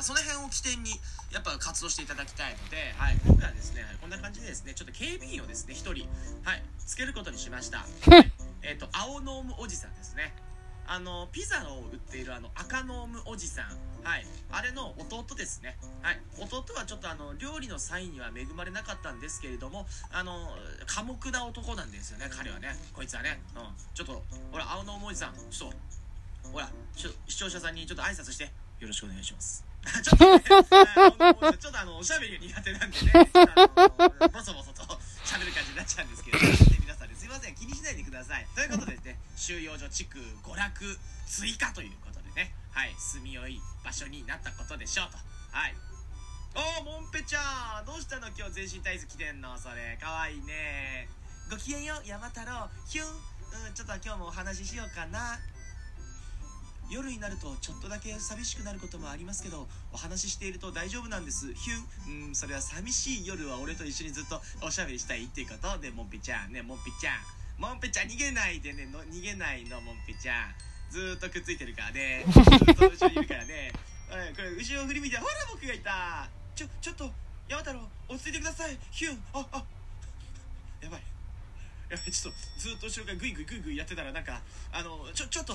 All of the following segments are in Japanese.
あ、その辺を起点にやっぱ活動していただきたいので、はい、今回はですね、はいこんな感じでですねちょっと警備員をですね1人、はい、つけることにしました、はい。えっ、と青ノームおじさんですね。あのピザを売っているあの赤ノームおじさん。はい。あれの弟ですね。はい。弟はちょっとあの料理の際には恵まれなかったんですけれどもあの寡黙な男なんですよね彼はね。こいつはね。うん。ちょっとほら青ノームおじさん。ちょっとほら視聴者さんにちょっと挨拶してよろしくお願いします ちょっとね、あのちょっとあのおしゃべりが苦手なんでね、ボソボソと喋る感じになっちゃうんですけど、ね、皆さんですいません気にしないでください。ということでね、収容所地区娯楽追加ということでね、はい、住みよい場所になったことでしょうと。はい。おー、モンペちゃんどうしたの今日全身タイツ着てんのそれ。かわいいね。ごきげんよう、山太郎。ヒュン。うん、ちょっと今日もお話ししようかな。夜になるとちょっとだけ寂しくなることもありますけどお話ししていると大丈夫なんです。ヒュン。うんそれは寂しい夜は俺と一緒にずっとおしゃべりしたいっていうことでモンペちゃん。ねモンペちゃん。モンペちゃん逃げないでねの逃げないのモンペちゃん。ずっとくっついてるからね。ずっと後ろにいるからね。これ後ろを振り向いてほら僕がいた。ちょちょっと山太郎落ち着いてください。ヒュン。ああ。やばい。やばいちょっとずっと後ろからグイグイグイグイやってたらなんかあのちょちょっと。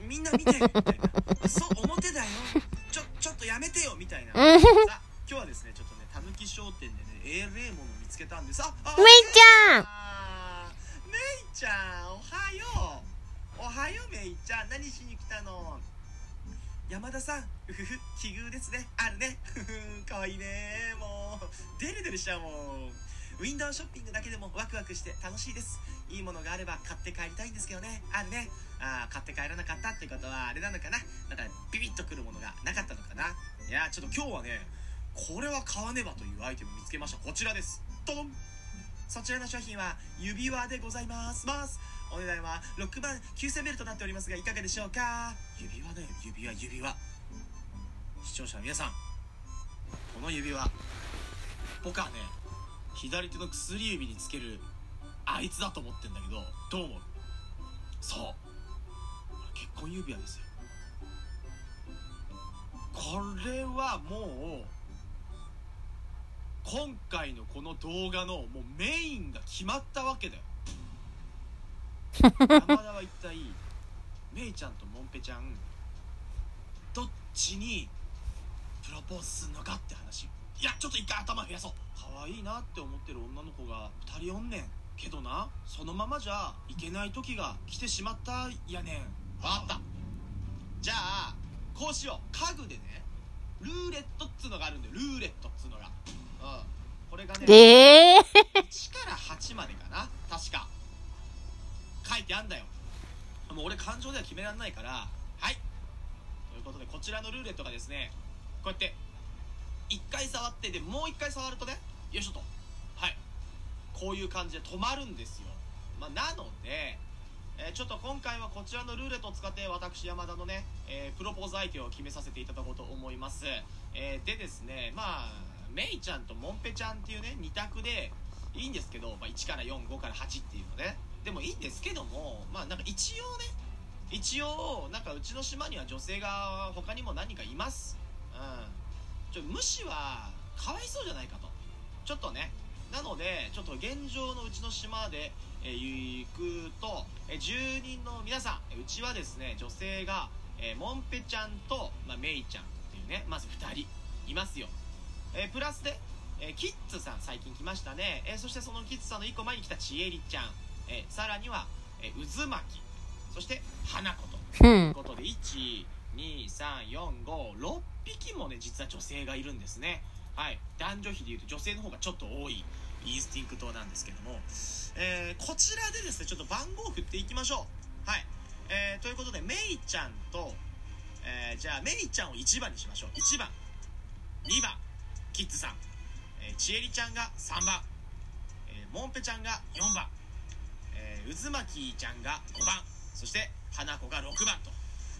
みんな見てみたいな。そう表だよ。ちょちょっとやめてよみたいな。さあ今日はですねちょっとねたぬき商店でねえれえもの見つけたんです。ああめいちゃん。めいちゃんおはよう。おはようめいちゃん。何しに来たの？山田さん。うふふ奇遇ですね。あるね。ふふかわいいねもう。デレデレしちゃうもんウィンドウショッピングだけでもワクワクして楽しいです。いいものがあれば買って帰りたいんですけどね。あるね。あー買って帰らなかったってことはあれなのかな。なんかビビッとくるものがなかったのかな。いやちょっと今日はねこれは買わねばというアイテム見つけました。こちらです。ドドン。そちらの商品は指輪でございます。ます。お値段は6万9000ベルとなっておりますがいかがでしょうか？指輪だよ指輪指輪。視聴者の皆さん。この指輪。僕はね。左手の薬指につけるあいつだと思ってんだけどどう思う？そう。結婚指輪ですよ。これはもう今回のこの動画のもうメインが決まったわけだよ。山田は一体メイちゃんとモンペちゃんどっちにプロポーズすんのかって話いやちょっと一回頭増やそう。可愛いなって思ってる女の子が2人おんねんけどな。そのままじゃいけない時が来てしまったやねん。分かった。じゃあこうしよう。家具でねルーレットっつうのがあるんだよ。ルーレットっつうのが。うん。これがねええ1から8までかな。確か。書いてあんだよ。もう俺感情では決められないから。はい。ということでこちらのルーレットがですねこうやって1回触ってでもう1回触るとねよいしょと。はい。こういう感じで止まるんですよ、まあ、なので、えーちょっと今回はこちらのルーレットを使って私山田のね、えープロポーズ相手を決めさせていただこうと思います、えーでですねまあメイちゃんとモンペちゃんっていうね2択でいいんですけど、まあ、1から45から8っていうのね。でもいいんですけどもまあなんか一応ね一応なんかうちの島には女性が他にも何かいます。うん。ちょ無視はかわいそうじゃないかと。ちょっとね。なのでちょっと現状のうちの島で、えー行くと、えー住人の皆さんえーうちはですね女性が、えーモンペちゃんと、まあ、メイちゃんっていうねまず2人いますよ、えープラスで、えーキッズさん最近来ましたね、えーそしてそのキッズさんの1個前に来たちえりちゃん、えーさらには、えー渦巻き。そして花子とう。というん。ことで12345匹もね実は女性がいるんですね。はい。男女比でいうと女性の方がちょっと多いインスティンクトなんですけども、えーこちらでですねちょっと番号を振っていきましょう。はい、えーということでメイちゃんと、えーじゃあメイちゃんを1番にしましょう。1番。2番。キッズさん、えーちえりちゃんが3番、えーモンペちゃんが4番、えー渦巻ちゃんが5番。そして花子が6番と、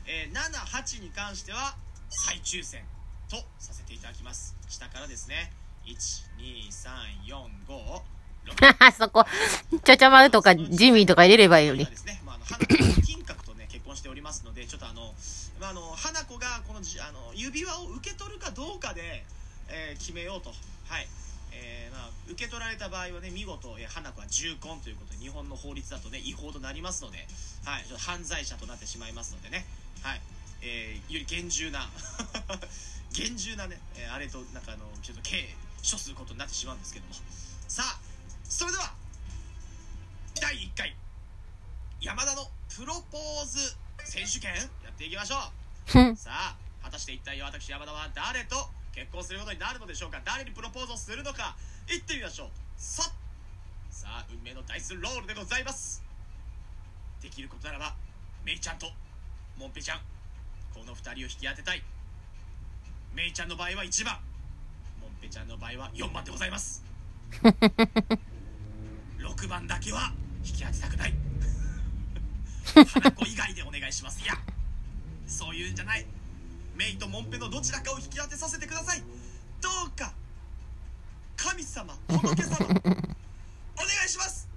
えー78に関しては再抽選とさせていただきます。下からですね。12345 そこ、ちゃちゃまるとかジミーとか入れればいいのに。ですね、まあ、あの花子は金閣とね結婚しておりますのでちょっとあの,、まあ、あの花子がこのじあの指輪を受け取るかどうかで、えー決めようと。はい。えーまあ、受け取られた場合はね見事、えー花子は重婚ということで日本の法律だとね違法となりますので、はい、ちょっと犯罪者となってしまいますのでね、はいえーより厳重な 厳重なね、えーあれとなんかあのちょっと刑処することになってしまうんですけども。さあそれでは第1回山田のプロポーズ選手権やっていきましょう。さあ果たして一体私山田は誰と結婚することになるのでしょうか？誰にプロポーズをするのか？行ってみましょう。さあさあ運命のダイスロールでございます。できることならばメイちゃんとモンペちゃんこの2人を引き当てたい。メイちゃんの場合は1番。モンペちゃんの場合は4番でございます。6番だけは引き当てたくない。花子以外でお願いします。いやそういうんじゃない。メイとモンペのどちらかを引き当てさせてください。どうか神様仏様お願いします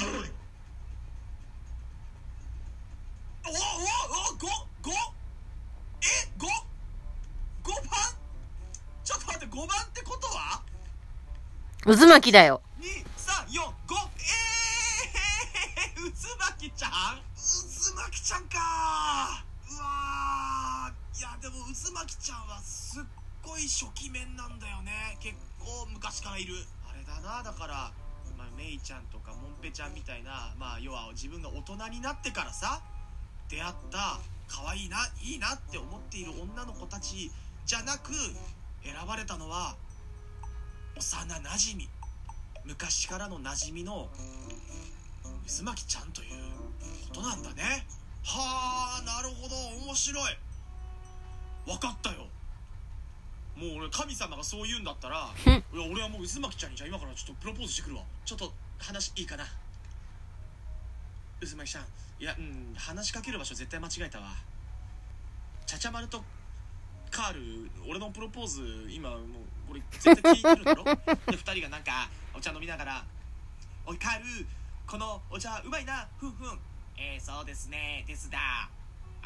おおおおごごえご五番ちょっと待って5番ってことは渦巻きだよ。2 3 4 5えー、渦巻ちゃん。渦巻ちゃんか。うわいやでも渦巻ちゃんはすっごい初期面なんだよね。結構昔からいる。あれだなだから、まあ、メイちゃんとかモンペちゃんみたいな。まあ要は自分が大人になってからさ。出会った。可愛いないいなって思っている女の子たちじゃなく選ばれたのは幼なじみ昔からの馴染みの渦巻ちゃんということなんだね。はあなるほど。面白い。分かったよ。もう俺神様がそう言うんだったらいや俺はもう渦巻ちゃんにじゃあ今からちょっとプロポーズしてくるわ。ちょっと話いいかな。渦巻ちゃん。いやうん話しかける場所絶対間違えたわ。ちゃちゃ丸とカール俺のプロポーズ今もうこれ絶対聞いてるだろ？で2人がなんかお茶飲みながら「おいカールこのお茶うまいなふんふん」えー、そうですねですだ。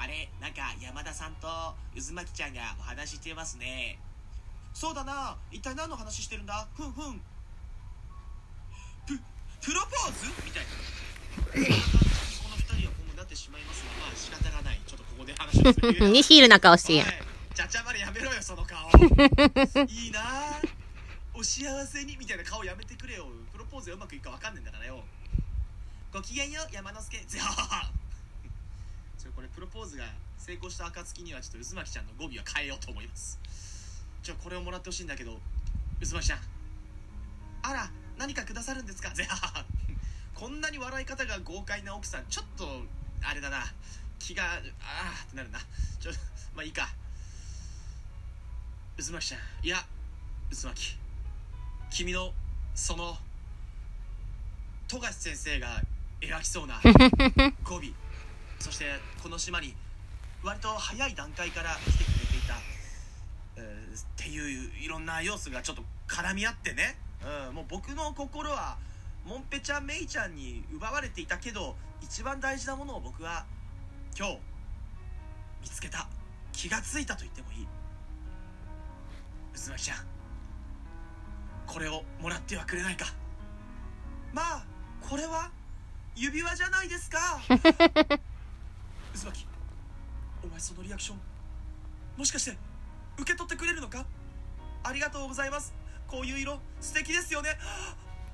あれなんか山田さんと渦巻ちゃんがお話してますねそうだな。一体何の話してるんだ？ふんふん。ププロポーズ？みたいな。こんな感じにこの2人は今後なってしまいますがまあ仕方がない。ちょっとここで話をするけど にシールな顔してやん。ちゃちゃまでやめろよその顔。いいな。お幸せにみたいな顔やめてくれよ。プロポーズがうまくいくかわかんねえんだからよ。ごきげんよう山之助。ぜはちょこれプロポーズが成功した暁にはちょっと渦巻ちゃんの語尾は変えようと思います。ちょこれをもらってほしいんだけど。渦巻ちゃん。あら何かくださるんですか？ぜはこんなに笑い方が豪快な奥さん。ちょっとあれだな。気があーってなるな。ちょまあいいか。渦巻ちゃん。いや渦巻君のその富樫先生が描きそうな 語尾。そしてこの島に割と早い段階から来てくれていた、えーっていういろんな要素がちょっと絡み合ってね、うん、もう僕の心はモンペちゃんメイちゃんに奪われていたけど一番大事なものを僕は今日見つけた。気がついたと言ってもいい渦巻ちゃんこれをもらってはくれないか。まあこれは指輪じゃないですか。渦巻お前そのリアクションもしかして受け取ってくれるのか？ありがとうございます。こういう色素敵ですよね。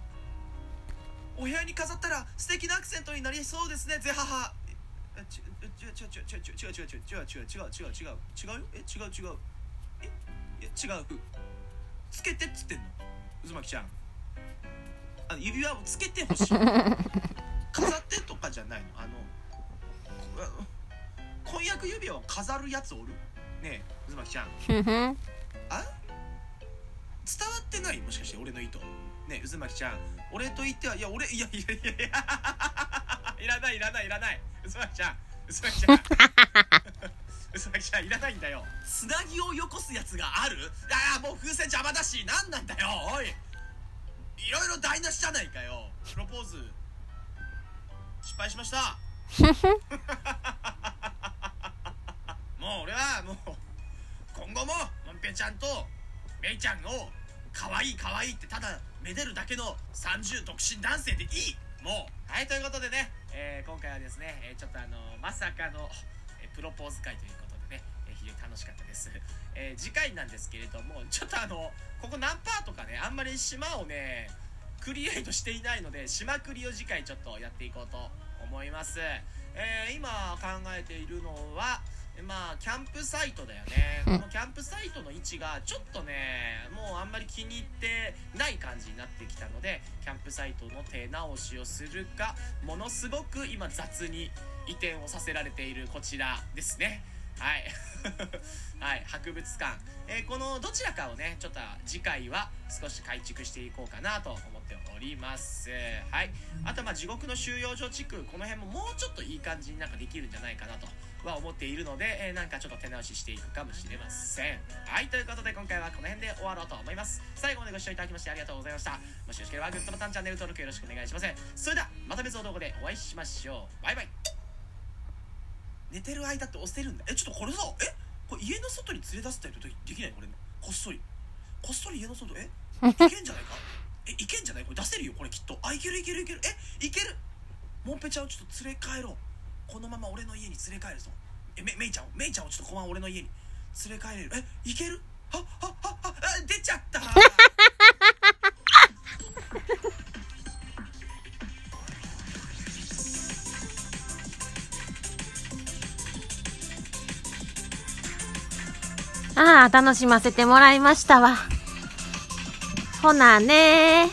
お部屋に飾ったら素敵なアクセントになりそうですね。ぜはは。えち違う違う違う違う違う違う違う違う違う違う違う違う違うよえ違う違うえいや違う。つけてっつってんの。渦巻ちゃん。あの指輪をつけてほしい。飾ってとかじゃないの。あのこ婚約指輪を飾るやつおる？ねえ渦巻ちゃん。あ？伝わってない？もしかして俺の意図。ねえ渦巻ちゃん。俺と言ってはいや俺いやいやいやいやいらないいらないいらない。渦巻ちゃん渦巻ちゃん 渦巻ちゃんいらないんだよ。つなぎをよこすやつがある？ああもう風船邪魔だし何なんだよおい。いろいろ台無しじゃないかよ。プロポーズ。失敗しました。はもう今後ももんぺちゃんとめいちゃんを可愛い可愛いってただめでるだけの30独身男性でいい。もうはいということでね、えー今回はですね、えーちょっとあのまさかの、えープロポーズ会ということでね、えー非常に楽しかったです、えー次回なんですけれどもちょっとあのここ何パーとかねあんまり島をねクリエイトしていないので島クリを次回ちょっとやっていこうと思います、えー今考えているのはまあキャンプサイトだよね。このキャンプサイトの位置がちょっとねもうあんまり気に入ってない感じになってきたのでキャンプサイトの手直しをするかものすごく今雑に移転をさせられているこちらですねはい。はい博物館、えーこのどちらかをねちょっと次回は少し改築していこうかなと思っております。はい。あとまあ地獄の収容所地区この辺ももうちょっといい感じになんかできるんじゃないかなとは思っているので、えーなんかちょっと手直ししていくかもしれません。はいということで今回はこの辺で終わろうと思います。最後までご視聴いただきましてありがとうございました。もしよろしければグッドボタンチャンネル登録よろしくお願いしますそれではまた別の動画でお会いしましょう。バイバイ。寝てる間って押せるんだ。えちょっとこれさえこれ家の外に連れ出すってでできない？これこっそり。こっそり家の外。えいけんじゃないか？えいけんじゃない？これ出せるよこれきっと。あいけるいけるいける。えいける！モンペちゃんをちょっと連れ帰ろう。このまま俺の家に連れ帰るぞ。えめめいちゃんめいちゃんをちょっとこのまま俺の家に連れ帰れる。えいける？はっはっはっは出ちゃった ああ、楽しませてもらいましたわ。ほなね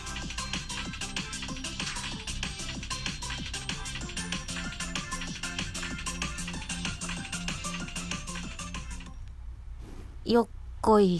よっこい